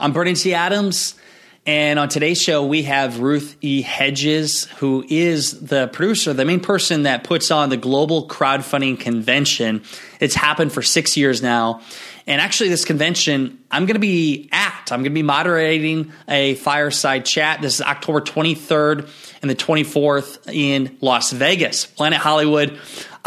I'm Bernie C. Adams, and on today's show, we have Ruth E. Hedges, who is the producer, the main person that puts on the Global Crowdfunding Convention. It's happened for six years now. And actually, this convention, I'm going to be at. I'm going to be moderating a fireside chat. This is October 23rd and the 24th in Las Vegas, Planet Hollywood.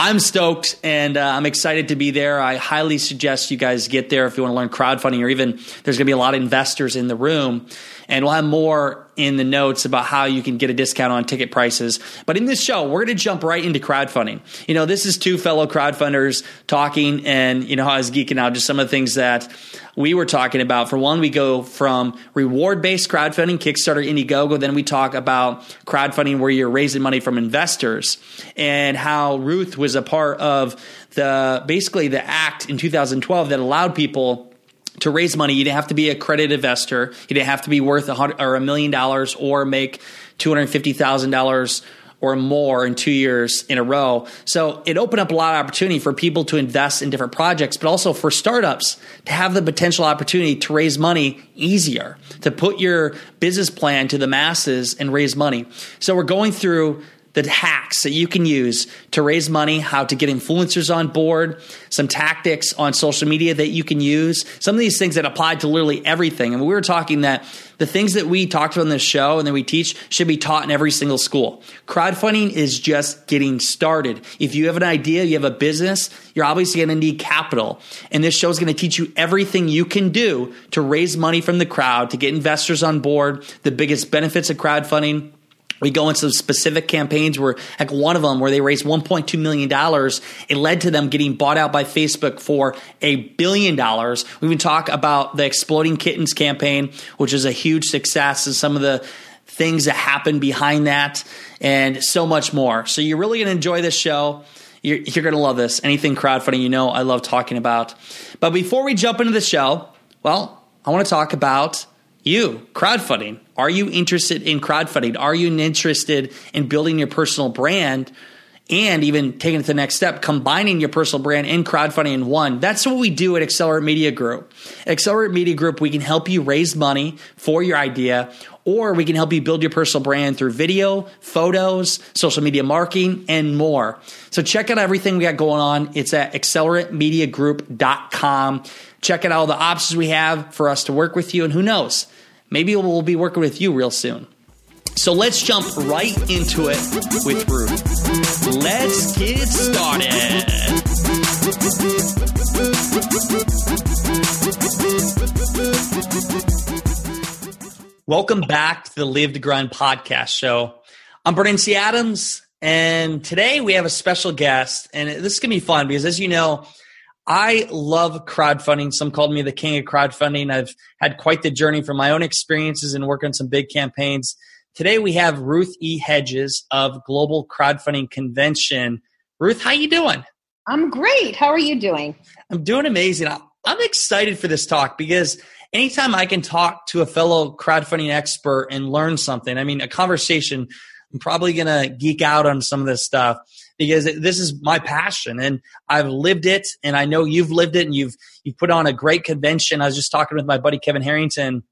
I'm stoked and uh, I'm excited to be there. I highly suggest you guys get there if you want to learn crowdfunding, or even there's going to be a lot of investors in the room. And we'll have more in the notes about how you can get a discount on ticket prices. But in this show, we're going to jump right into crowdfunding. You know, this is two fellow crowdfunders talking, and, you know, how I was geeking out just some of the things that we were talking about. For one, we go from reward based crowdfunding, Kickstarter, Indiegogo. Then we talk about crowdfunding where you're raising money from investors and how Ruth was a part of the basically the act in 2012 that allowed people to raise money, you didn't have to be accredited investor. You didn't have to be worth a hundred or a million dollars or make two hundred fifty thousand dollars or more in two years in a row. So it opened up a lot of opportunity for people to invest in different projects, but also for startups to have the potential opportunity to raise money easier, to put your business plan to the masses and raise money. So we're going through the hacks that you can use to raise money, how to get influencers on board, some tactics on social media that you can use, some of these things that apply to literally everything. And we were talking that the things that we talked about on this show and that we teach should be taught in every single school. Crowdfunding is just getting started. If you have an idea, you have a business, you're obviously going to need capital. And this show is going to teach you everything you can do to raise money from the crowd, to get investors on board, the biggest benefits of crowdfunding we go into specific campaigns where, like one of them, where they raised $1.2 million. It led to them getting bought out by Facebook for a billion dollars. We even talk about the Exploding Kittens campaign, which is a huge success, and some of the things that happen behind that, and so much more. So you're really going to enjoy this show. You're, you're going to love this. Anything crowdfunding, you know, I love talking about. But before we jump into the show, well, I want to talk about you, crowdfunding. Are you interested in crowdfunding? Are you interested in building your personal brand and even taking it to the next step, combining your personal brand and crowdfunding in one? That's what we do at Accelerate Media Group. Accelerate Media Group, we can help you raise money for your idea or we can help you build your personal brand through video, photos, social media marketing, and more. So check out everything we got going on. It's at acceleratemediagroup.com. Check out all the options we have for us to work with you. And who knows, maybe we'll be working with you real soon. So let's jump right into it with Ruth. Let's get started. Welcome back to the Live to Grind podcast show. I'm C. Adams, and today we have a special guest, and this is going to be fun because, as you know, I love crowdfunding. Some called me the king of crowdfunding. I've had quite the journey from my own experiences and work on some big campaigns. Today we have Ruth E. Hedges of Global Crowdfunding Convention. Ruth, how you doing? I'm great. How are you doing? I'm doing amazing. I'm excited for this talk because anytime I can talk to a fellow crowdfunding expert and learn something, I mean, a conversation, I'm probably going to geek out on some of this stuff because this is my passion and I've lived it and I know you've lived it and you've you've put on a great convention. I was just talking with my buddy Kevin Harrington.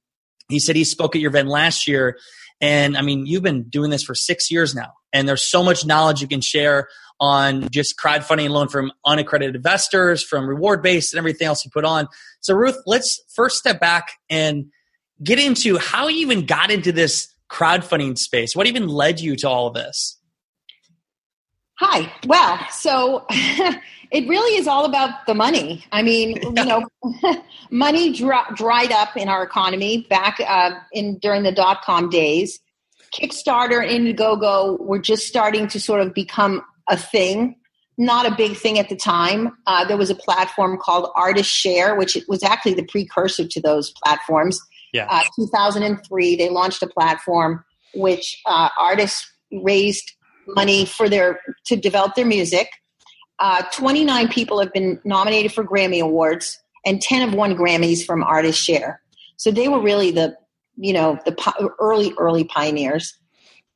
He said he spoke at your event last year and I mean you've been doing this for 6 years now and there's so much knowledge you can share on just crowdfunding loan from unaccredited investors, from reward based and everything else you put on. So Ruth, let's first step back and get into how you even got into this crowdfunding space. What even led you to all of this? Hi. Well, so it really is all about the money. I mean, you know, money dri- dried up in our economy back uh, in during the dot com days. Kickstarter and Indiegogo were just starting to sort of become a thing, not a big thing at the time. Uh, there was a platform called ArtistShare, which was actually the precursor to those platforms. Yeah. Uh, 2003, they launched a platform which uh, artists raised money for their to develop their music. Uh, 29 people have been nominated for Grammy awards, and 10 have won Grammys from ArtistShare. So they were really the you know the early early pioneers.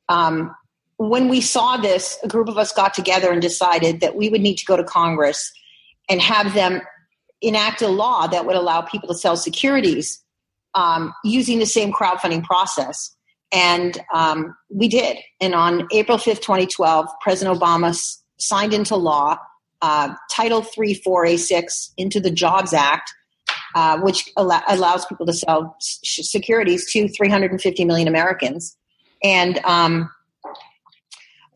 Um, when we saw this, a group of us got together and decided that we would need to go to Congress and have them enact a law that would allow people to sell securities um, using the same crowdfunding process. And um, we did. And on April 5th, 2012, President Obama s- signed into law uh, Title 3 4A6 into the Jobs Act, uh, which al- allows people to sell sh- securities to 350 million Americans. And um,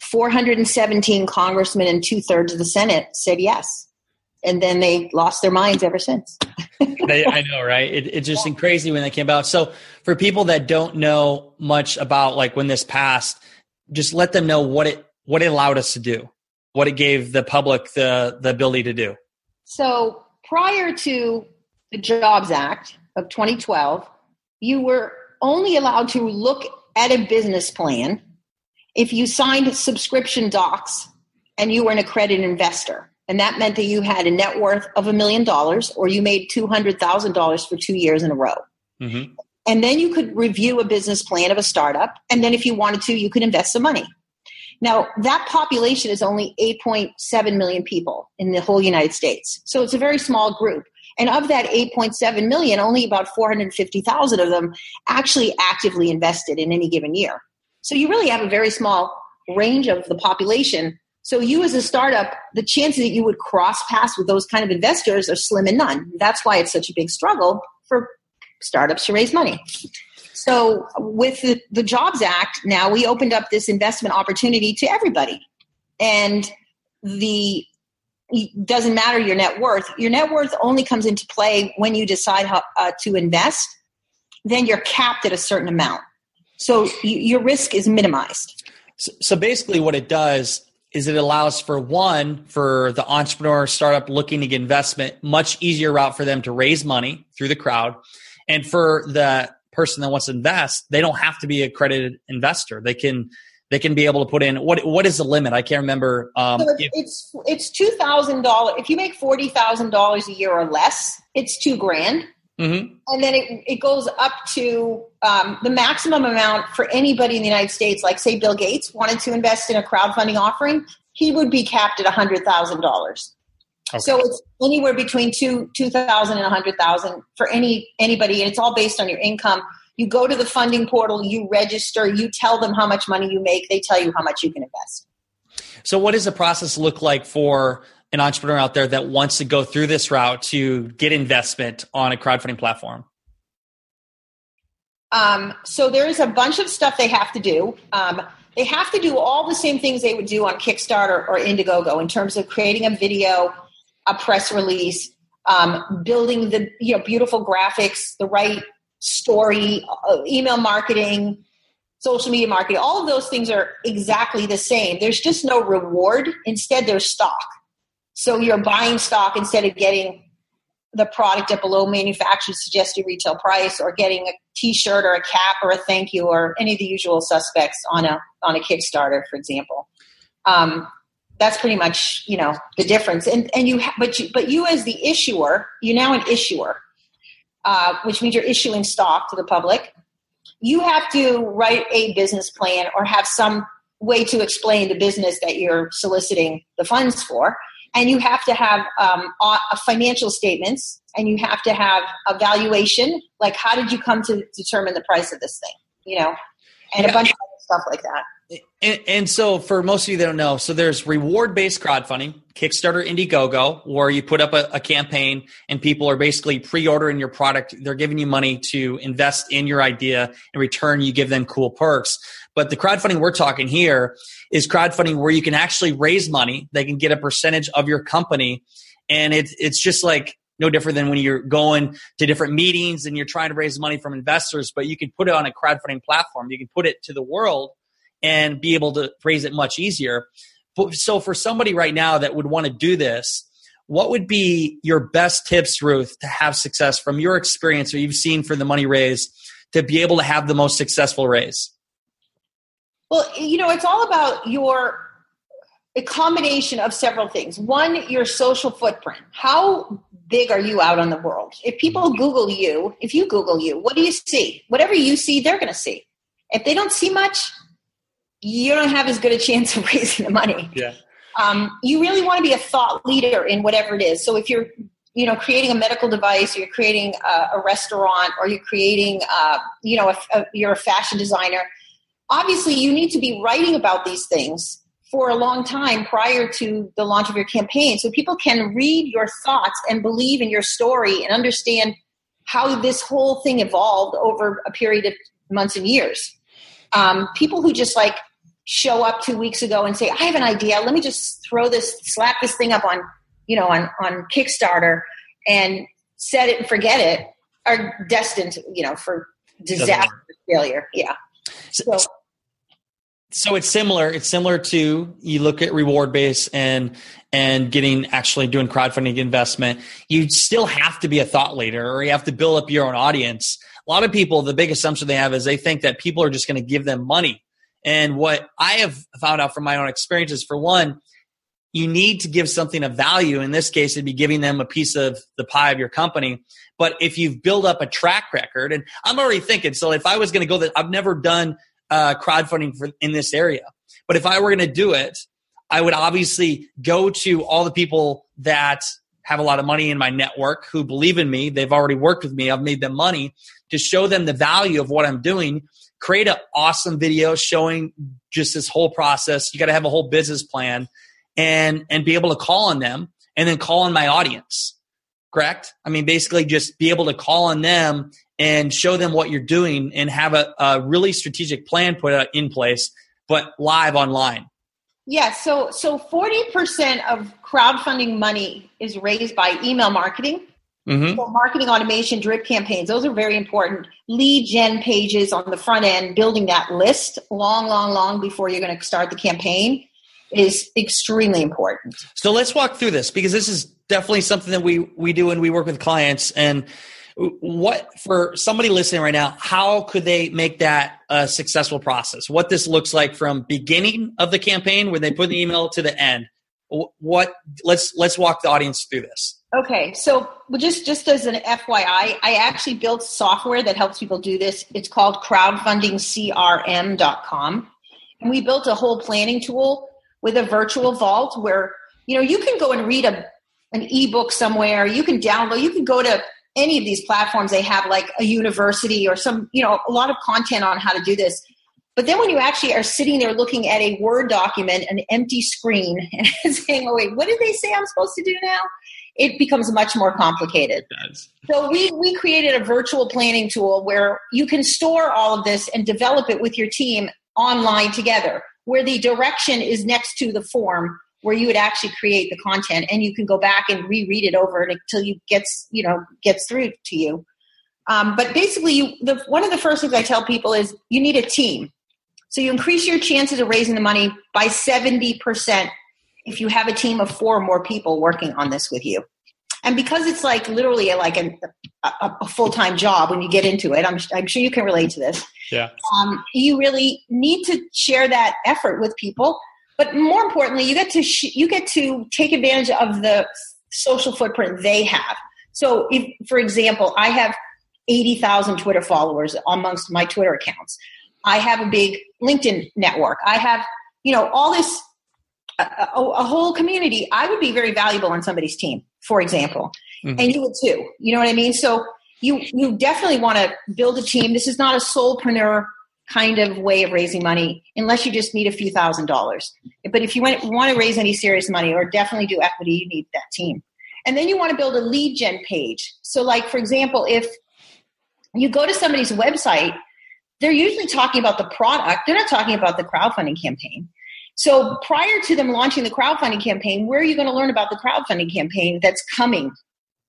417 congressmen and two thirds of the Senate said yes. And then they lost their minds ever since. they, I know, right? It, it's just yeah. crazy when they came out. So, for people that don't know much about like when this passed, just let them know what it what it allowed us to do, what it gave the public the the ability to do. So, prior to the Jobs Act of 2012, you were only allowed to look at a business plan if you signed subscription docs and you were an accredited investor. And that meant that you had a net worth of a million dollars or you made $200,000 for two years in a row. Mm-hmm. And then you could review a business plan of a startup. And then if you wanted to, you could invest some money. Now, that population is only 8.7 million people in the whole United States. So it's a very small group. And of that 8.7 million, only about 450,000 of them actually actively invested in any given year. So you really have a very small range of the population. So you as a startup, the chances that you would cross paths with those kind of investors are slim and none. That's why it's such a big struggle for startups to raise money. So with the, the Jobs Act, now we opened up this investment opportunity to everybody. And the doesn't matter your net worth. Your net worth only comes into play when you decide how, uh, to invest. Then you're capped at a certain amount. So your risk is minimized. So, so basically, what it does is it allows for one for the entrepreneur startup looking to get investment much easier route for them to raise money through the crowd. And for the person that wants to invest they don't have to be a accredited investor. They can they can be able to put in what what is the limit? I can't remember um, so it's, it's it's $2000 if you make $40000 a year or less it's two grand Mm-hmm. And then it, it goes up to um, the maximum amount for anybody in the United States, like say Bill Gates wanted to invest in a crowdfunding offering, he would be capped at $100,000. Okay. So it's anywhere between two two thousand and a hundred thousand for any anybody, and it's all based on your income. You go to the funding portal, you register, you tell them how much money you make, they tell you how much you can invest. So, what does the process look like for an entrepreneur out there that wants to go through this route to get investment on a crowdfunding platform? Um, so there's a bunch of stuff they have to do. Um, they have to do all the same things they would do on Kickstarter or Indiegogo in terms of creating a video, a press release, um, building the you know beautiful graphics, the right story, uh, email marketing, social media marketing. All of those things are exactly the same. There's just no reward. Instead, there's stock. So you're buying stock instead of getting the product at below manufacturer suggested retail price or getting a t-shirt or a cap or a thank you or any of the usual suspects on a on a Kickstarter, for example. Um, that's pretty much you know the difference. And and you ha- but you but you as the issuer, you're now an issuer, uh, which means you're issuing stock to the public. You have to write a business plan or have some way to explain the business that you're soliciting the funds for and you have to have um, financial statements and you have to have a valuation like how did you come to determine the price of this thing you know? And yeah. a bunch of stuff like that. And, and, so for most of you that don't know so there's reward based crowdfunding kickstarter indiegogo where you put up a, a campaign and people are basically pre-ordering your product. They're giving you money to invest in your idea. In return you give them cool perks but the crowdfunding we're talking here is crowdfunding where you can actually raise money. They can get a percentage of your company. And it's it's just like no different than when you're going to different meetings and you're trying to raise money from investors, but you can put it on a crowdfunding platform. You can put it to the world and be able to raise it much easier. But, So for somebody right now that would want to do this, what would be your best tips, Ruth, to have success from your experience or you've seen for the money raise to be able to have the most successful raise? Well, you know, it's all about your a combination of several things. One, your social footprint. How big are you out on the world? If people Google you, if you Google you, what do you see? Whatever you see, they're going to see. If they don't see much, you don't have as good a chance of raising the money. Yeah. Um, you really want to be a thought leader in whatever it is. So if you're, you know, creating a medical device, or you're creating a, a restaurant, or you're creating, uh, you know, a, a, you're a fashion designer. Obviously, you need to be writing about these things for a long time prior to the launch of your campaign so people can read your thoughts and believe in your story and understand how this whole thing evolved over a period of months and years. Um, people who just like show up two weeks ago and say i have an idea. Let me just throw this slap this thing up on you know on on kickstarter and set it and forget it are destined you know for disaster failure. Yeah. So so it's similar it's similar to you look at reward base and and getting actually doing crowdfunding investment. You still have to be a thought leader or you have to build up your own audience. A lot of people the big assumption they have is they think that people are just going to give them money. And what i have found out from my own experiences for one you need to give something of value. In this case it'd be giving them a piece of the pie of your company. But if you've built up a track record and i'm already thinking so if i was going to go that i've never done uh, crowdfunding for, in this area. But if I were going to do it, I would obviously go to all the people that have a lot of money in my network who believe in me. They've already worked with me. I've made them money to show them the value of what I'm doing. Create an awesome video showing just this whole process. You got to have a whole business plan and and be able to call on them and then call on my audience. Correct? I mean, basically just be able to call on them and show them what you're doing and have a, a really strategic plan put in place, but live online. Yeah, so so 40% of crowdfunding money is raised by email marketing. Mm-hmm. So marketing automation, drip campaigns, those are very important. Lead gen pages on the front end, building that list long, long, long before you're going to start the campaign is extremely important. So let's walk through this because this is definitely something that we we do when we work with clients and what for somebody listening right now how could they make that a successful process? What this looks like from beginning of the campaign when they put the email to the end. What let's let's walk the audience through this. Okay so just just as an fyi i actually built software that helps people do this. It's called crowdfundingcrm.com and we built a whole planning tool with a virtual vault where you know you can go and read a an ebook somewhere. You can download you can go to any of these platforms they have like a university or some you know a lot of content on how to do this. But then when you actually are sitting there looking at a word document an empty screen and saying oh wait what did they say i'm supposed to do now? it becomes much more complicated. So we we created a virtual planning tool where you can store all of this and develop it with your team online together where the direction is next to the form where you would actually create the content and you can go back and reread it over until you gets you know gets through to you. Um, but basically you, the, one of the first things i tell people is you need a team. So you increase your chances of raising the money by 70% if you have a team of four or more people working on this with you. And because it's like literally like a, a, a full-time job when you get into it I'm, I'm sure you can relate to this. Yeah. Um, you really need to share that effort with people but more importantly you get to sh- you get to take advantage of the social footprint they have. So if for example i have 80,000 twitter followers amongst my twitter accounts. I have a big linkedin network. I have you know all this a, a, a whole community. I would be very valuable on somebody's team for example. Mm-hmm. and you would too. You know what i mean? So you you definitely want to build a team. This is not a solopreneur kind of way of raising money unless you just need a few thousand dollars. But if you want, to raise any serious money or definitely do equity, you need that team. And then you want to build a lead gen page. So, like, for example, if you go to somebody's website, they're usually talking about the product, they're not talking about the crowdfunding campaign. So, prior to them launching the crowdfunding campaign, where are you going to learn about the crowdfunding campaign that's coming?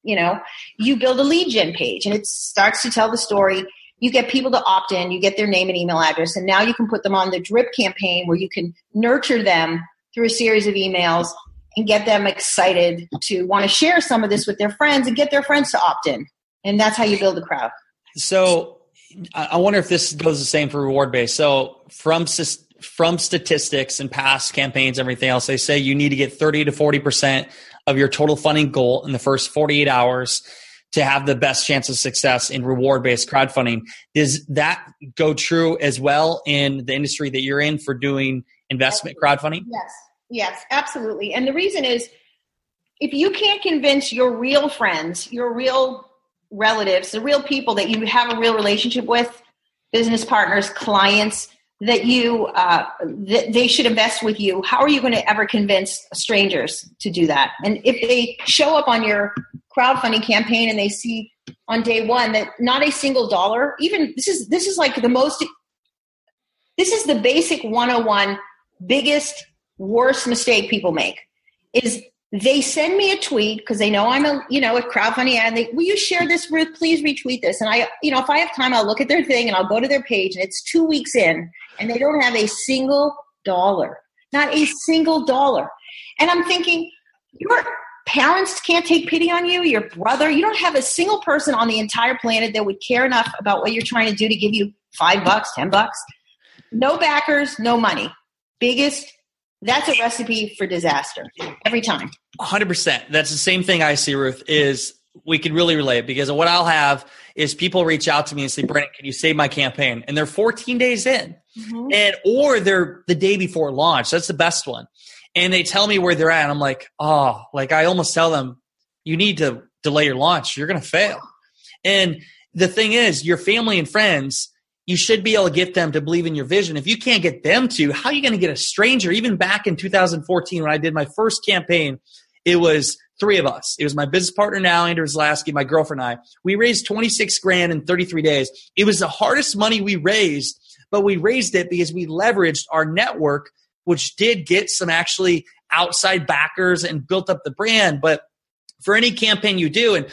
You know, you build a lead gen page and it starts to tell the story you get people to opt in, you get their name and email address, and now you can put them on the drip campaign where you can nurture them through a series of emails and get them excited to want to share some of this with their friends and get their friends to opt in. And that's how you build a crowd. So I wonder if this goes the same for reward based. So from from statistics and past campaigns, everything else, they say you need to get 30 to 40 percent of your total funding goal in the first 48 hours to have the best chance of success in reward based crowdfunding. Does that go true as well in the industry that you're in for doing investment crowdfunding? Yes, yes, absolutely. And the reason is if you can't convince your real friends, your real relatives, the real people that you have a real relationship with, business partners, clients, that you uh, that they should invest with you how are you going to ever convince strangers to do that and if they show up on your crowdfunding campaign and they see on day one that not a single dollar even this is this is like the most this is the basic 101 biggest worst mistake people make is they send me a tweet because they know I'm a you know a crowdfunding ad. And they, will you share this, Ruth? Please retweet this. And I, you know, if I have time, I'll look at their thing and I'll go to their page. And it's two weeks in, and they don't have a single dollar, not a single dollar. And I'm thinking, your parents can't take pity on you. Your brother, you don't have a single person on the entire planet that would care enough about what you're trying to do to give you five bucks, ten bucks. No backers, no money. Biggest that's a recipe for disaster every time 100% that's the same thing i see ruth is we can really relate because what i'll have is people reach out to me and say brandon can you save my campaign and they're 14 days in mm-hmm. and or they're the day before launch that's the best one and they tell me where they're at and i'm like oh like i almost tell them you need to delay your launch you're going to fail and the thing is your family and friends you should be able to get them to believe in your vision. If you can't get them to, how are you going to get a stranger? Even back in 2014, when I did my first campaign, it was three of us. It was my business partner now, Andrew Zlasky, my girlfriend and I. We raised 26 grand in 33 days. It was the hardest money we raised, but we raised it because we leveraged our network, which did get some actually outside backers and built up the brand. But for any campaign you do, and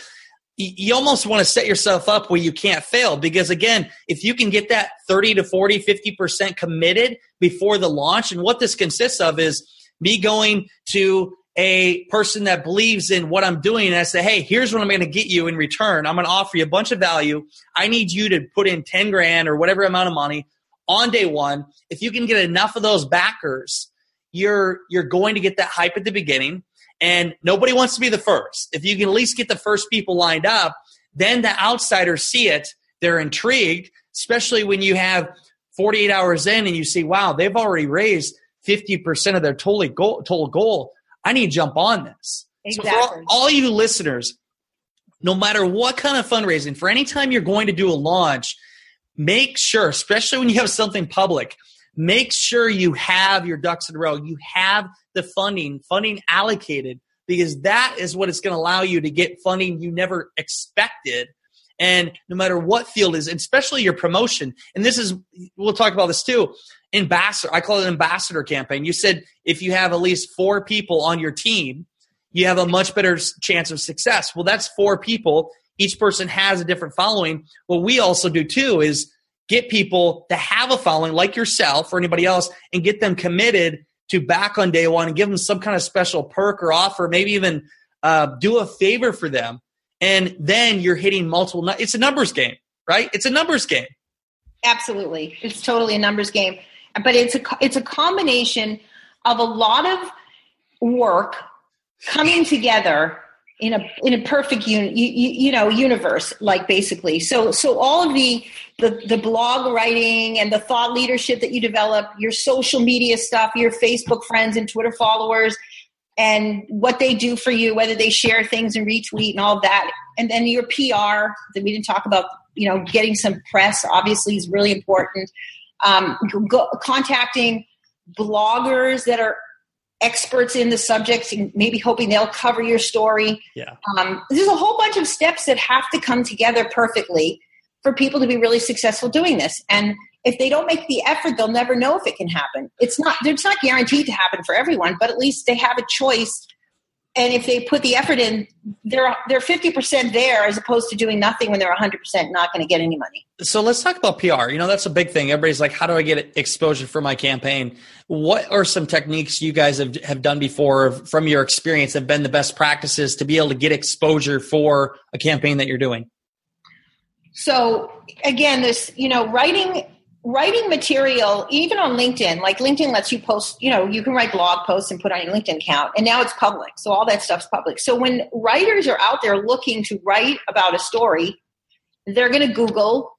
you almost want to set yourself up where you can't fail because again if you can get that 30 to 40 50% committed before the launch and what this consists of is me going to a person that believes in what i'm doing and i say hey here's what i'm going to get you in return i'm going to offer you a bunch of value i need you to put in 10 grand or whatever amount of money on day one if you can get enough of those backers you're you're going to get that hype at the beginning and nobody wants to be the first. If you can at least get the first people lined up, then the outsiders see it. They're intrigued, especially when you have 48 hours in and you see, wow, they've already raised 50% of their total goal. Total goal. I need to jump on this. Exactly. So for all, all you listeners, no matter what kind of fundraising, for any time you're going to do a launch, make sure, especially when you have something public, make sure you have your ducks in a row. You have the funding, funding allocated, because that is what is going to allow you to get funding you never expected. And no matter what field is, especially your promotion, and this is, we'll talk about this too. Ambassador, I call it ambassador campaign. You said if you have at least four people on your team, you have a much better chance of success. Well, that's four people. Each person has a different following. What we also do too is get people to have a following like yourself or anybody else and get them committed to back on day one and give them some kind of special perk or offer, maybe even uh, do a favor for them. And then you're hitting multiple. It's a numbers game, right? It's a numbers game. Absolutely, it's totally a numbers game. But it's a it's a combination of a lot of work coming together in a in a perfect un, you, you, know universe like basically. So so all of the, the the blog writing and the thought leadership that you develop your social media stuff your facebook friends and twitter followers and what they do for you whether they share things and retweet and all that and then your pr that we didn't talk about you know getting some press obviously is really important. Um, go, contacting bloggers that are experts in the subject and maybe hoping they'll cover your story. Yeah. Um, there's a whole bunch of steps that have to come together perfectly for people to be really successful doing this. And if they don't make the effort, they'll never know if it can happen. It's not it's not guaranteed to happen for everyone, but at least they have a choice and if they put the effort in they're they're 50% there as opposed to doing nothing when they're 100% not going to get any money. So let's talk about pr you know that's a big thing. Everybody's like how do i get exposure for my campaign? What are some techniques you guys have, have done before from your experience have been the best practices to be able to get exposure for a campaign that you're doing? So again, this you know writing writing material even on linkedin like linkedin lets you post you know you can write blog posts and put on your linkedin account and now it's public so all that stuff's public. So when writers are out there looking to write about a story they're going to google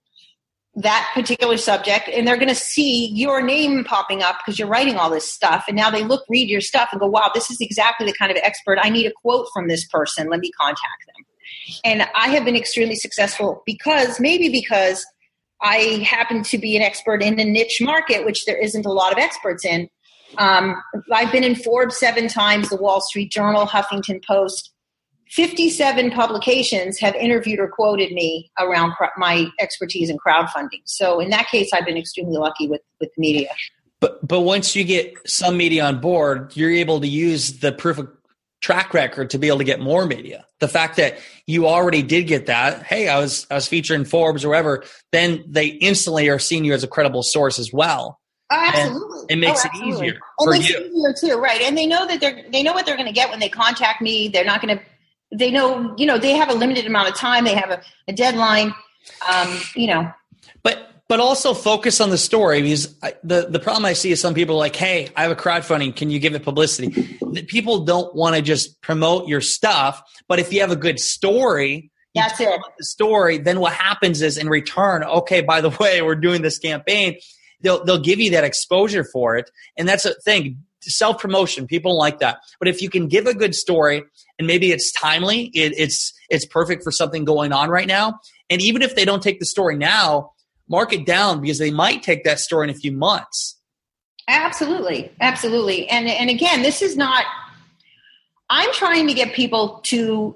that particular subject and they're going to see your name popping up because you're writing all this stuff and now they look read your stuff and go wow this is exactly the kind of expert. I need a quote from this person. Let me contact them. And i have been extremely successful because maybe because I happen to be an expert in a niche market, which there isn't a lot of experts in. Um, I've been in Forbes seven times, the Wall Street Journal, Huffington Post. 57 publications have interviewed or quoted me around my expertise in crowdfunding. So in that case, I've been extremely lucky with, with media. But but once you get some media on board, you're able to use the proof of track record to be able to get more media. The fact that you already did get that, hey, I was I was featured in Forbes or whatever, then they instantly are seeing you as a credible source as well. Oh, absolutely. And it makes oh, it easier it makes you. It easier too, right? And they know that they're they know what they're going to get when they contact me. They're not going to. They know, you know, they have a limited amount of time. They have a, a deadline. Um, you know, but but also focus on the story because I, the the problem I see is some people are like, hey, I have a crowdfunding, can you give it publicity? People don't want to just promote your stuff, but if you have a good story, that's it. The story, then what happens is in return, okay, by the way, we're doing this campaign. They'll they'll give you that exposure for it, and that's a thing. Self promotion, people like that. But if you can give a good story, and maybe it's timely, it, it's it's perfect for something going on right now. And even if they don't take the story now, mark it down because they might take that store in a few months. Absolutely, absolutely. And and again, this is not. I'm trying to get people to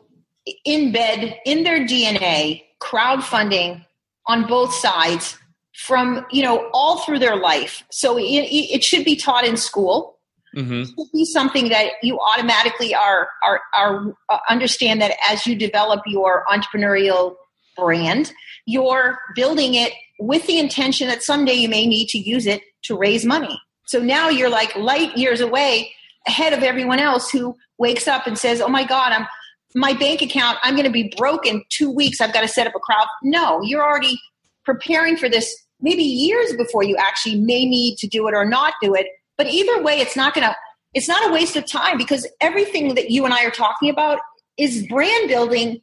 embed in their DNA crowdfunding on both sides from you know all through their life. So it, it should be taught in school. Mm-hmm. It should be something that you automatically are are are uh, understand that as you develop your entrepreneurial brand, you're building it with the intention that someday you may need to use it to raise money. So now you're like light years away ahead of everyone else who wakes up and says, "Oh my God, I'm my bank account. I'm going to be broke in two weeks. I've got to set up a crowd." No, you're already preparing for this maybe years before you actually may need to do it or not do it. But either way, it's not going to. It's not a waste of time because everything that you and I are talking about is brand building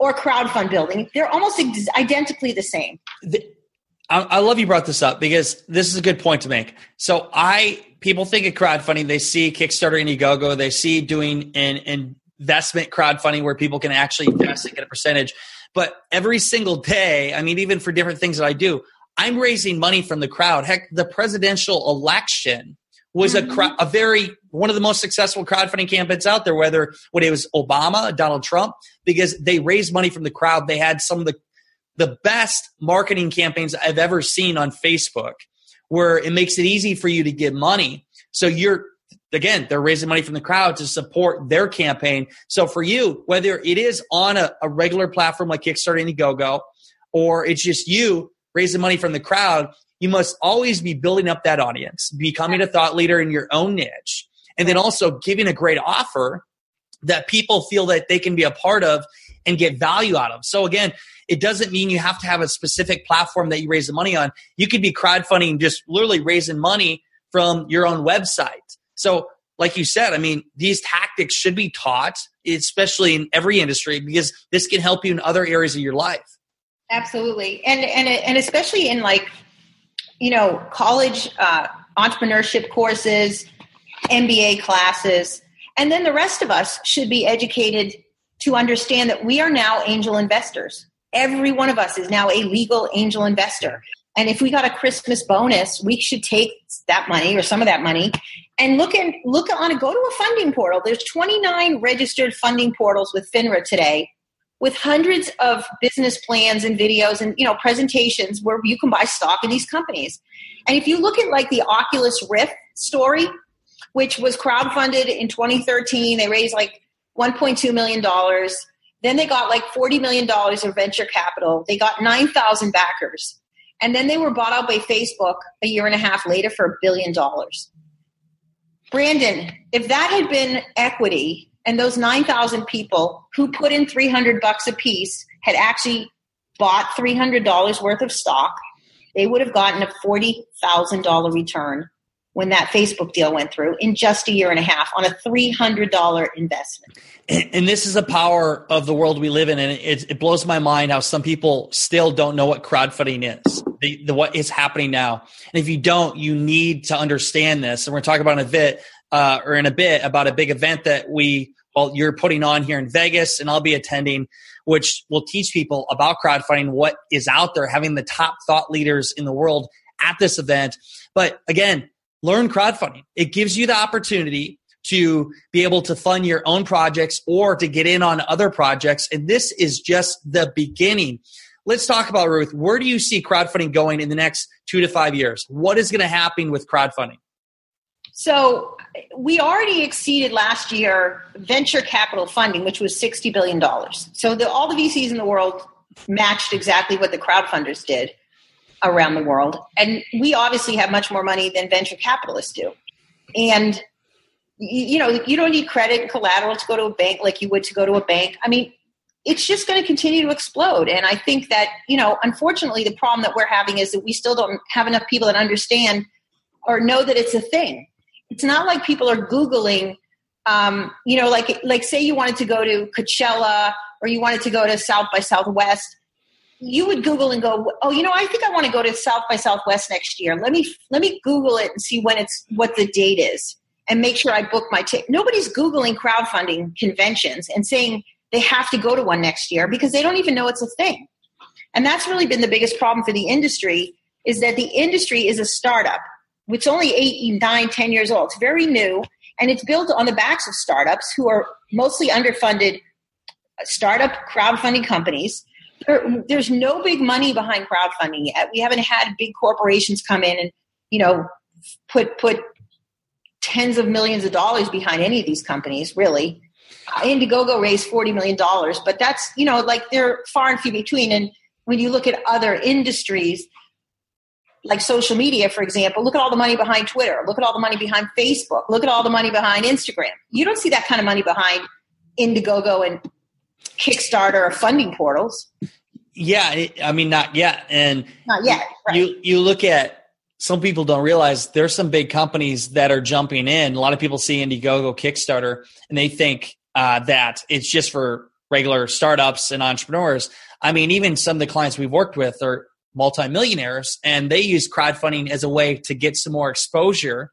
or crowdfund building. They're almost identically the same. The, I, I love you brought this up because this is a good point to make. So I people think of crowdfunding, they see Kickstarter, Indiegogo, they see doing an investment crowdfunding where people can actually invest and get a percentage. But every single day, I mean, even for different things that I do, I'm raising money from the crowd. Heck, the presidential election was mm-hmm. a, a very one of the most successful crowdfunding campaigns out there. Whether when it was Obama, Donald Trump, because they raised money from the crowd. They had some of the the best marketing campaigns I've ever seen on Facebook, where it makes it easy for you to get money. So you're again, they're raising money from the crowd to support their campaign. So for you, whether it is on a, a regular platform like Kickstarter, Indiegogo, or it's just you raising money from the crowd, you must always be building up that audience, becoming a thought leader in your own niche, and then also giving a great offer that people feel that they can be a part of and get value out of. So again, it doesn't mean you have to have a specific platform that you raise the money on. You could be crowdfunding, just literally raising money from your own website. So like you said, I mean, these tactics should be taught, especially in every industry, because this can help you in other areas of your life. Absolutely, and and and especially in like you know, college uh, entrepreneurship courses, MBA classes, and then the rest of us should be educated to understand that we are now angel investors. Every one of us is now a legal angel investor. And if we got a Christmas bonus, we should take that money or some of that money and look and look on a Go to a funding portal. There's 29 registered funding portals with FINRA today with hundreds of business plans and videos and you know presentations where you can buy stock in these companies. And if you look at like the Oculus Rift story, which was crowdfunded in 2013, they raised like 1.2 million dollars. Then they got like 40 million dollars of venture capital. They got 9,000 backers. And then they were bought out by Facebook a year and a half later for a billion dollars. Brandon, if that had been equity and those 9,000 people who put in 300 bucks a piece had actually bought $300 worth of stock, they would have gotten a $40,000 return when that Facebook deal went through in just a year and a half on a $300 investment. And this is the power of the world we live in. And it, it blows my mind how some people still don't know what crowdfunding is, the, the, what is happening now. And if you don't, you need to understand this. And we're talking about it in a bit, uh, or in a bit about a big event that we, well, you're putting on here in Vegas and I'll be attending, which will teach people about crowdfunding, what is out there, having the top thought leaders in the world at this event. But again, learn crowdfunding. It gives you the opportunity to be able to fund your own projects or to get in on other projects. And this is just the beginning. Let's talk about Ruth. Where do you see crowdfunding going in the next two to five years? What is going to happen with crowdfunding? So, we already exceeded last year venture capital funding, which was $60 billion. So, the, all the VCs in the world matched exactly what the crowdfunders did around the world. And we obviously have much more money than venture capitalists do. And you know, you don't need credit and collateral to go to a bank like you would to go to a bank. I mean, it's just going to continue to explode. And I think that, you know, unfortunately, the problem that we're having is that we still don't have enough people that understand or know that it's a thing. It's not like people are Googling, um, you know, like, like say you wanted to go to Coachella or you wanted to go to South by Southwest you would Google and go, oh, you know, I think I want to go to South by Southwest next year. Let me let me Google it and see when it's what the date is, and make sure I book my ticket. Nobody's Googling crowdfunding conventions and saying they have to go to one next year because they don't even know it's a thing. And that's really been the biggest problem for the industry is that the industry is a startup. It's only eight, nine, ten years old. It's very new, and it's built on the backs of startups who are mostly underfunded startup crowdfunding companies there, there's no big money behind crowdfunding yet. We haven't had big corporations come in and you know put put tens of millions of dollars behind any of these companies. Really, uh, Indiegogo raised forty million dollars, but that's you know like they're far and few between. And when you look at other industries like social media, for example, look at all the money behind Twitter. Look at all the money behind Facebook. Look at all the money behind Instagram. You don't see that kind of money behind Indiegogo and Kickstarter or funding portals. Yeah, I mean, not yet. And not yet. Right. You you look at some people don't realize there's some big companies that are jumping in. A lot of people see Indiegogo, Kickstarter, and they think uh, that it's just for regular startups and entrepreneurs. I mean, even some of the clients we've worked with are multimillionaires, and they use crowdfunding as a way to get some more exposure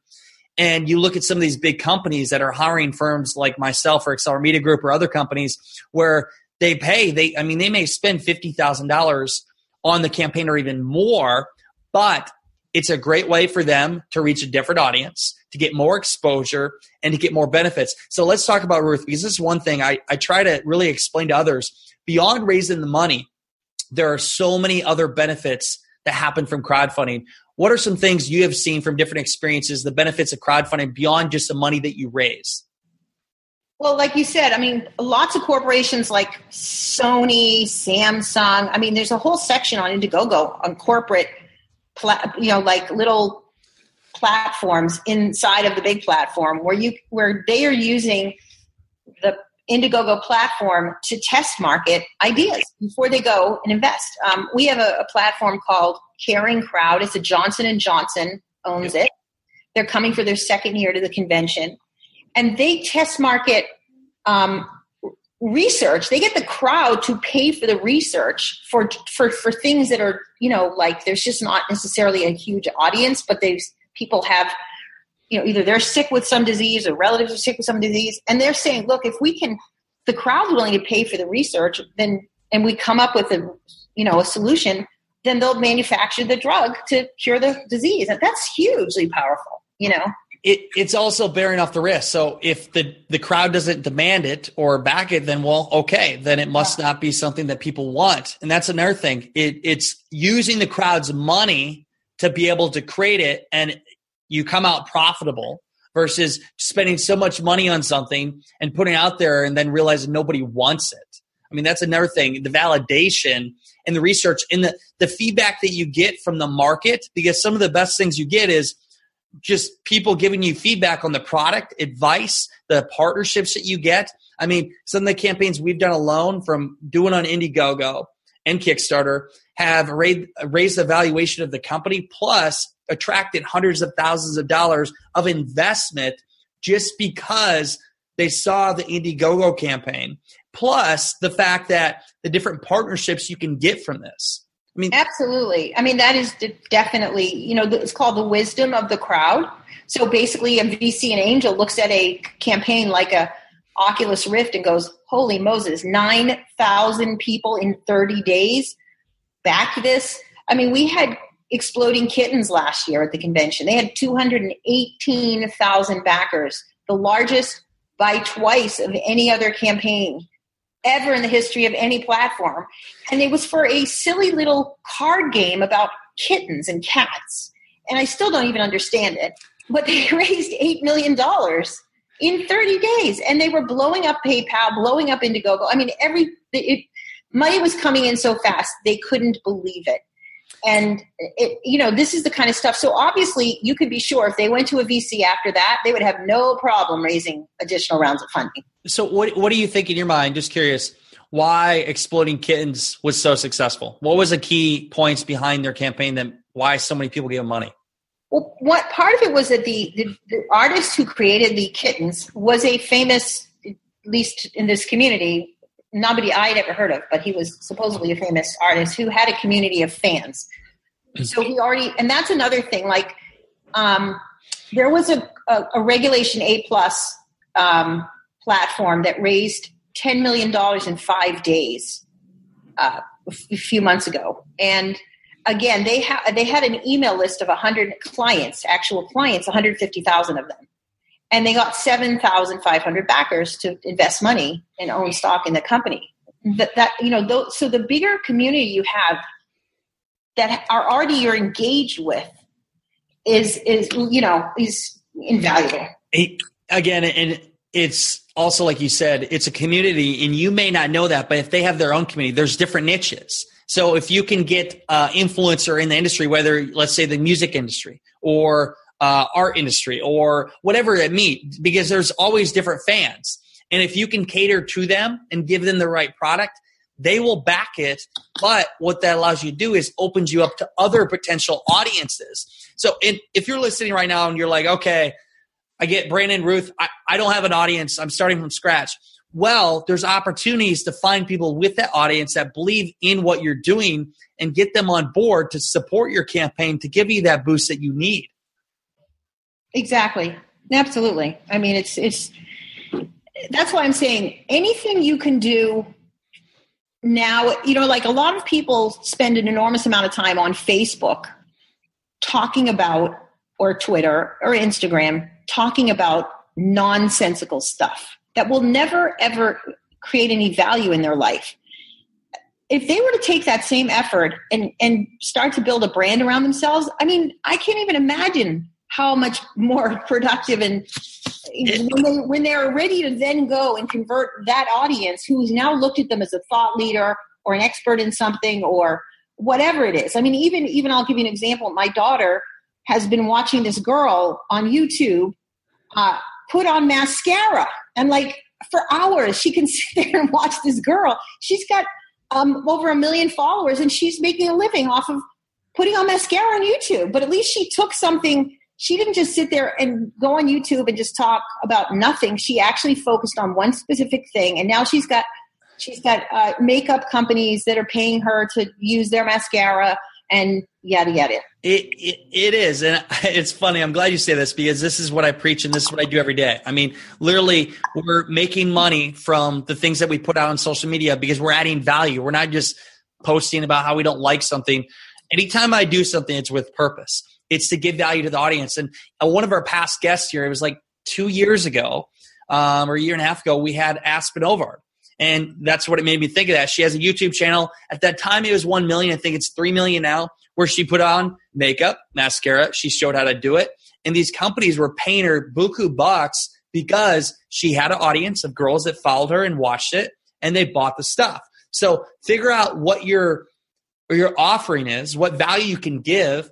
and you look at some of these big companies that are hiring firms like myself or Accelerate Media Group or other companies where they pay, they I mean they may spend fifty thousand dollars on the campaign or even more, but it's a great way for them to reach a different audience, to get more exposure, and to get more benefits. So let's talk about Ruth because this is one thing I, I try to really explain to others. Beyond raising the money, there are so many other benefits that happen from crowdfunding. What are some things you have seen from different experiences, the benefits of crowdfunding beyond just the money that you raise? Well, like you said, I mean, lots of corporations like Sony, Samsung. I mean, there's a whole section on Indiegogo on corporate, you know, like little platforms inside of the big platform where you where they are using Indiegogo platform to test market ideas before they go and invest. Um, we have a, a, platform called Caring Crowd. It's a Johnson and Johnson owns it. They're coming for their second year to the convention, and they test market um, research. They get the crowd to pay for the research for for for things that are you know like there's just not necessarily a huge audience, but they people have you know either they're sick with some disease or relatives are sick with some disease and they're saying look if we can the crowd's willing to pay for the research then and we come up with a you know a solution then they'll manufacture the drug to cure the disease and that's hugely powerful you know it, it's also bearing off the risk. So if the, the crowd doesn't demand it or back it, then well, okay, then it must not be something that people want. And that's another thing. It, it's using the crowd's money to be able to create it. And you come out profitable versus spending so much money on something and putting out there and then realizing nobody wants it. I mean, that's another thing. The validation and the research and the, the feedback that you get from the market, because some of the best things you get is just people giving you feedback on the product, advice, the partnerships that you get. I mean, some of the campaigns we've done alone from doing on Indiegogo and Kickstarter have raised, the valuation of the company plus attracted hundreds of thousands of dollars of investment just because they saw the Indiegogo campaign, plus the fact that the different partnerships you can get from this. I mean, absolutely. I mean, that is definitely, you know, it's called the wisdom of the crowd. So basically, a VC and angel looks at a campaign like a Oculus Rift and goes, "Holy Moses, nine thousand people in thirty days back this." I mean, we had exploding kittens last year at the convention. They had two hundred and eighteen thousand backers, the largest by twice of any other campaign ever in the history of any platform. And it was for a silly little card game about kittens and cats. And I still don't even understand it. But they raised $8 million in 30 days. And they were blowing up PayPal, blowing up Indiegogo. I mean, every it, money was coming in so fast, they couldn't believe it. And it, you know this is the kind of stuff so obviously you could be sure if they went to a vc after that they would have no problem raising additional rounds of funding. So what, what do you think in your mind just curious why exploding kittens was so successful? What was the key points behind their campaign that why so many people gave them money? Well what part of it was that the, the, the artist who created the kittens was a famous at least in this community nobody I'd ever heard of, but he was supposedly a famous artist who had a community of fans. So he already, and that's another thing. Like, um, there was a, a, a Regulation A plus um, platform that raised ten million dollars in five days uh, a few months ago, and again, they had they had an email list of hundred clients, actual clients, one hundred fifty thousand of them and they got 7,500 backers to invest money and own stock in the company. That, that you know, so the bigger community you have that are already you're engaged with is is you know is invaluable. It, again, and it's also like you said, it's a community, and you may not know that, but if they have their own community, there's different niches. So if you can get uh, influencer in the industry, whether let's say the music industry or uh, art industry or whatever it means, because there's always different fans. And if you can cater to them and give them the right product, they will back it. But what that allows you to do is opens you up to other potential audiences. So in, if you're listening right now and you're like, okay, I get Brandon, Ruth, I, I don't have an audience. I'm starting from scratch. Well, there's opportunities to find people with that audience that believe in what you're doing and get them on board to support your campaign to give you that boost that you need. Exactly. Absolutely. I mean, it's it's that's why I'm saying anything you can do now, you know, like a lot of people spend an enormous amount of time on Facebook talking about or Twitter or Instagram talking about nonsensical stuff that will never ever create any value in their life. If they were to take that same effort and and start to build a brand around themselves, I mean, I can't even imagine how much more productive and when, they, when they're ready to then go and convert that audience who's now looked at them as a thought leader or an expert in something or whatever it is. I mean, even even I'll give you an example. My daughter has been watching this girl on YouTube uh, put on mascara and like for hours she can sit there and watch this girl. She's got um, over a million followers and she's making a living off of putting on mascara on YouTube. But at least she took something she didn't just sit there and go on YouTube and just talk about nothing. She actually focused on one specific thing, and now she's got she's got uh, makeup companies that are paying her to use their mascara and yada yada. It, it, it is, and it's funny. I'm glad you say this because this is what I preach and this is what I do every day. I mean, literally, we're making money from the things that we put out on social media because we're adding value. We're not just posting about how we don't like something. Anytime I do something, it's with purpose. It's to give value to the audience. And uh, one of our past guests here, it was like two years ago um, or a year and a half ago, we had Aspen Ovard. And that's what it made me think of that. She has a YouTube channel. At that time, it was 1 million. I think it's 3 million now, where she put on makeup, mascara. She showed how to do it. And these companies were paying her buku bucks because she had an audience of girls that followed her and watched it and they bought the stuff. So figure out what your or your offering is, what value you can give,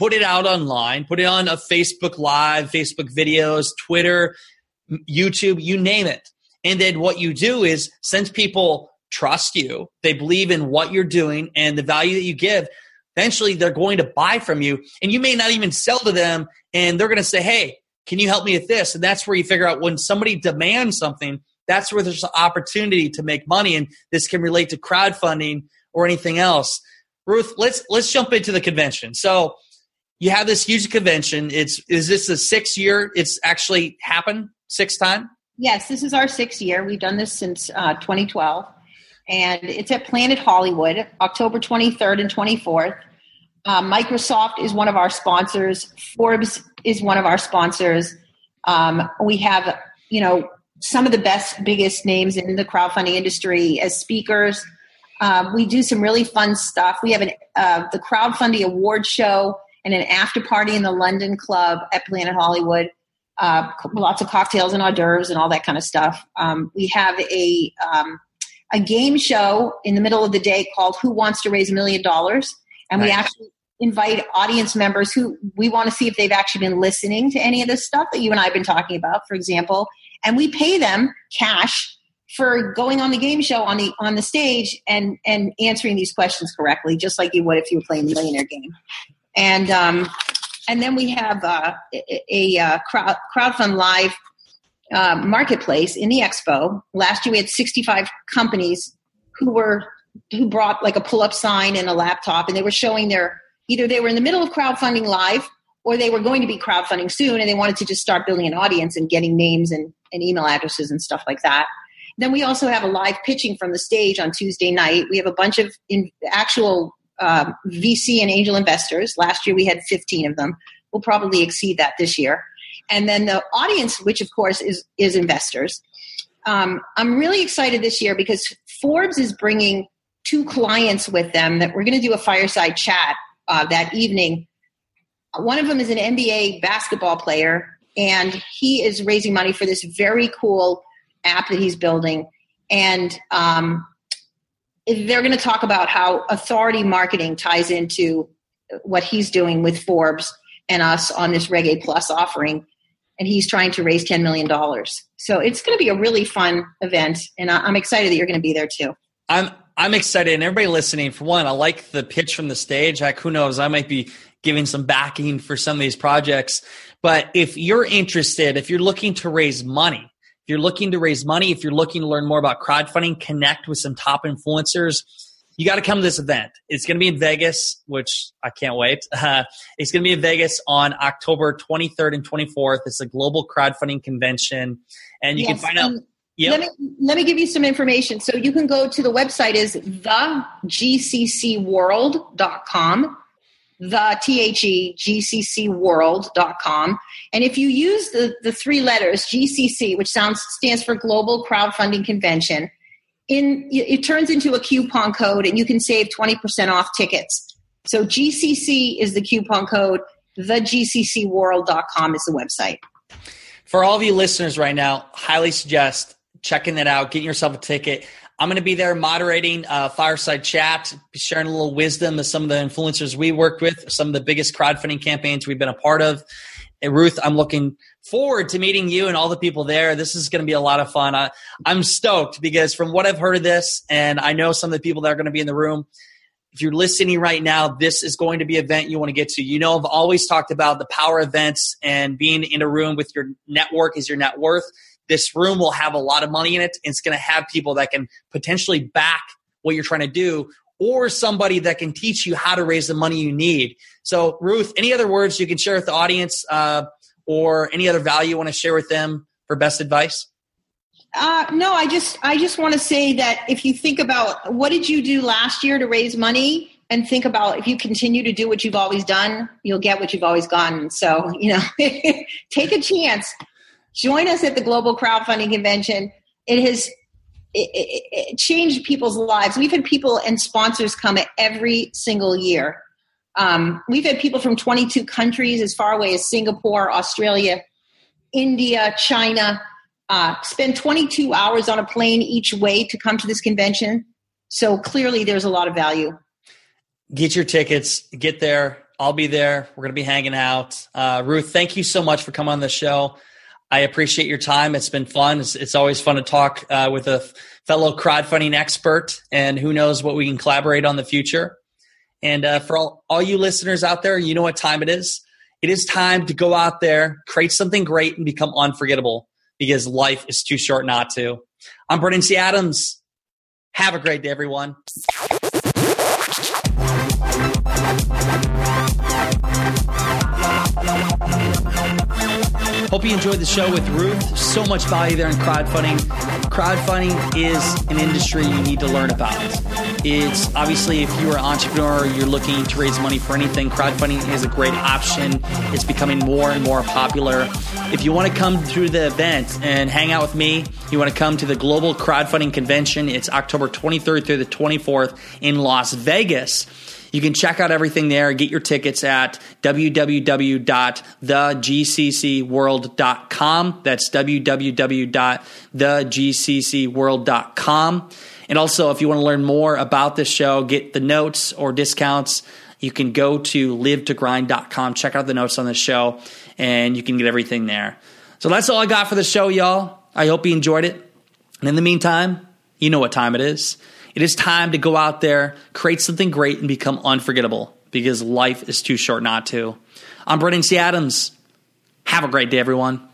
put it out online, put it on a Facebook Live, Facebook videos, Twitter, YouTube, you name it. And then what you do is since people trust you, they believe in what you're doing and the value that you give, eventually they're going to buy from you. And you may not even sell to them, and they're going to say, Hey, can you help me with this? And that's where you figure out when somebody demands something, that's where there's an opportunity to make money. And this can relate to crowdfunding or anything else. Ruth, let's let's jump into the convention. So you have this huge convention. It's is this the sixth year it's actually happened? Sixth time? Yes, this is our sixth year. We've done this since uh, 2012, and it's at Planet Hollywood, October 23rd and 24th. Uh, Microsoft is one of our sponsors. Forbes is one of our sponsors. Um, we have, you know, some of the best, biggest names in the crowdfunding industry as speakers. Um, we do some really fun stuff. We have an, uh, the crowdfunding award show and an after party in the London Club at Planet Hollywood. Uh, lots of cocktails and hors d'oeuvres and all that kind of stuff. Um, we have a um, a game show in the middle of the day called "Who Wants to Raise a Million Dollars," and nice. we actually invite audience members who we want to see if they've actually been listening to any of this stuff that you and I have been talking about, for example, and we pay them cash for going on the game show on the on the stage and and answering these questions correctly, just like you would if you were playing the millionaire game. And um, and then we have uh, a, a crowd crowdfund live uh, marketplace in the expo. Last year we had 65 companies who were who brought like a pull up sign and a laptop, and they were showing their either they were in the middle of crowdfunding live or they were going to be crowdfunding soon and they wanted to just start building an audience and getting names and, and email addresses and stuff like that. Then we also have a live pitching from the stage on Tuesday night. We have a bunch of in, actual um, VC and angel investors. Last year we had 15 of them. We'll probably exceed that this year. And then the audience, which of course is is investors. Um, I'm really excited this year because Forbes is bringing two clients with them that we're going to do a fireside chat uh, that evening. One of them is an NBA basketball player, and he is raising money for this very cool app that he's building. And um, they're going to talk about how authority marketing ties into what he's doing with Forbes and us on this Reg A Plus offering. And he's trying to raise $10 million. So it's going to be a really fun event. And I'm excited that you're going to be there too. I'm, I'm excited. And everybody listening, for one, I like the pitch from the stage. Like, who knows? I might be giving some backing for some of these projects. But if you're interested, if you're looking to raise money, you're looking to raise money, if you're looking to learn more about crowdfunding, connect with some top influencers, you got to come to this event. It's going to be in Vegas, which I can't wait. Uh, it's going to be in Vegas on October 23rd and 24th. It's a global crowdfunding convention, and you yes, can find out. Yep. Let me let me give you some information. So you can go to the website is thegccworld.com the T-H-E, G-C-C-world.com. And if you use the, the three letters GCC, which sounds stands for Global Crowdfunding Convention, in it turns into a coupon code and you can save 20% off tickets. So GCC is the coupon code, thegccworld.com is the website. For all of you listeners right now, highly suggest checking that out, getting yourself a ticket. I'm going to be there moderating uh, fireside chat, sharing a little wisdom of some of the influencers we worked with, some of the biggest crowdfunding campaigns we've been a part of. And Ruth, I'm looking forward to meeting you and all the people there. This is going to be a lot of fun. I, I'm stoked because from what I've heard of this, and I know some of the people that are going to be in the room, if you're listening right now, this is going to be an event you want to get to. You know, I've always talked about the power events and being in a room with your network is your net worth. This room will have a lot of money in it. It's going to have people that can potentially back what you're trying to do or somebody that can teach you how to raise the money you need. So, Ruth, any other words you can share with the audience uh, or any other value you want to share with them for best advice? Uh, no, I just I just want to say that if you think about what did you do last year to raise money, and think about if you continue to do what you've always done, you'll get what you've always gotten. So you know, take a chance. Join us at the Global Crowdfunding Convention. It has it, it, it changed people's lives. We've had people and sponsors come every single year. Um, we've had people from 22 countries as far away as Singapore, Australia, India, China, uh, spend 22 hours on a plane each way to come to this convention. So clearly, there's a lot of value. Get your tickets, get there. I'll be there. We're going to be hanging out. Uh, Ruth, thank you so much for coming on the show. I appreciate your time. It's been fun. It's, it's always fun to talk uh, with a fellow crowdfunding expert, and who knows what we can collaborate on the future. And uh, for all, all you listeners out there, you know what time it is. It is time to go out there, create something great, and become unforgettable because life is too short not to. I'm Brandon T. Adams. Have a great day, everyone. Hope you enjoyed the show with Ruth. So much value there in crowdfunding. Crowdfunding is an industry you need to learn about. It's obviously if you're an entrepreneur, you're looking to raise money for anything, crowdfunding is a great option. It's becoming more and more popular. If you want to come to the event and hang out with me, you want to come to the Global Crowdfunding Convention. It's October 23rd through the 24th in Las Vegas. You can check out everything there. Get your tickets at www.thegccworld.com. That's www.thegccworld.com. And also, if you want to learn more about this show, get the notes or discounts, you can go to live2grind.com. Check out the notes on the show, and you can get everything there. So that's all I got for the show, y'all. I hope you enjoyed it. And in the meantime, you know what time it is. It is time to go out there, create something great, and become unforgettable because life is too short not to. I'm Brandon T. Adams. Have a great day, everyone.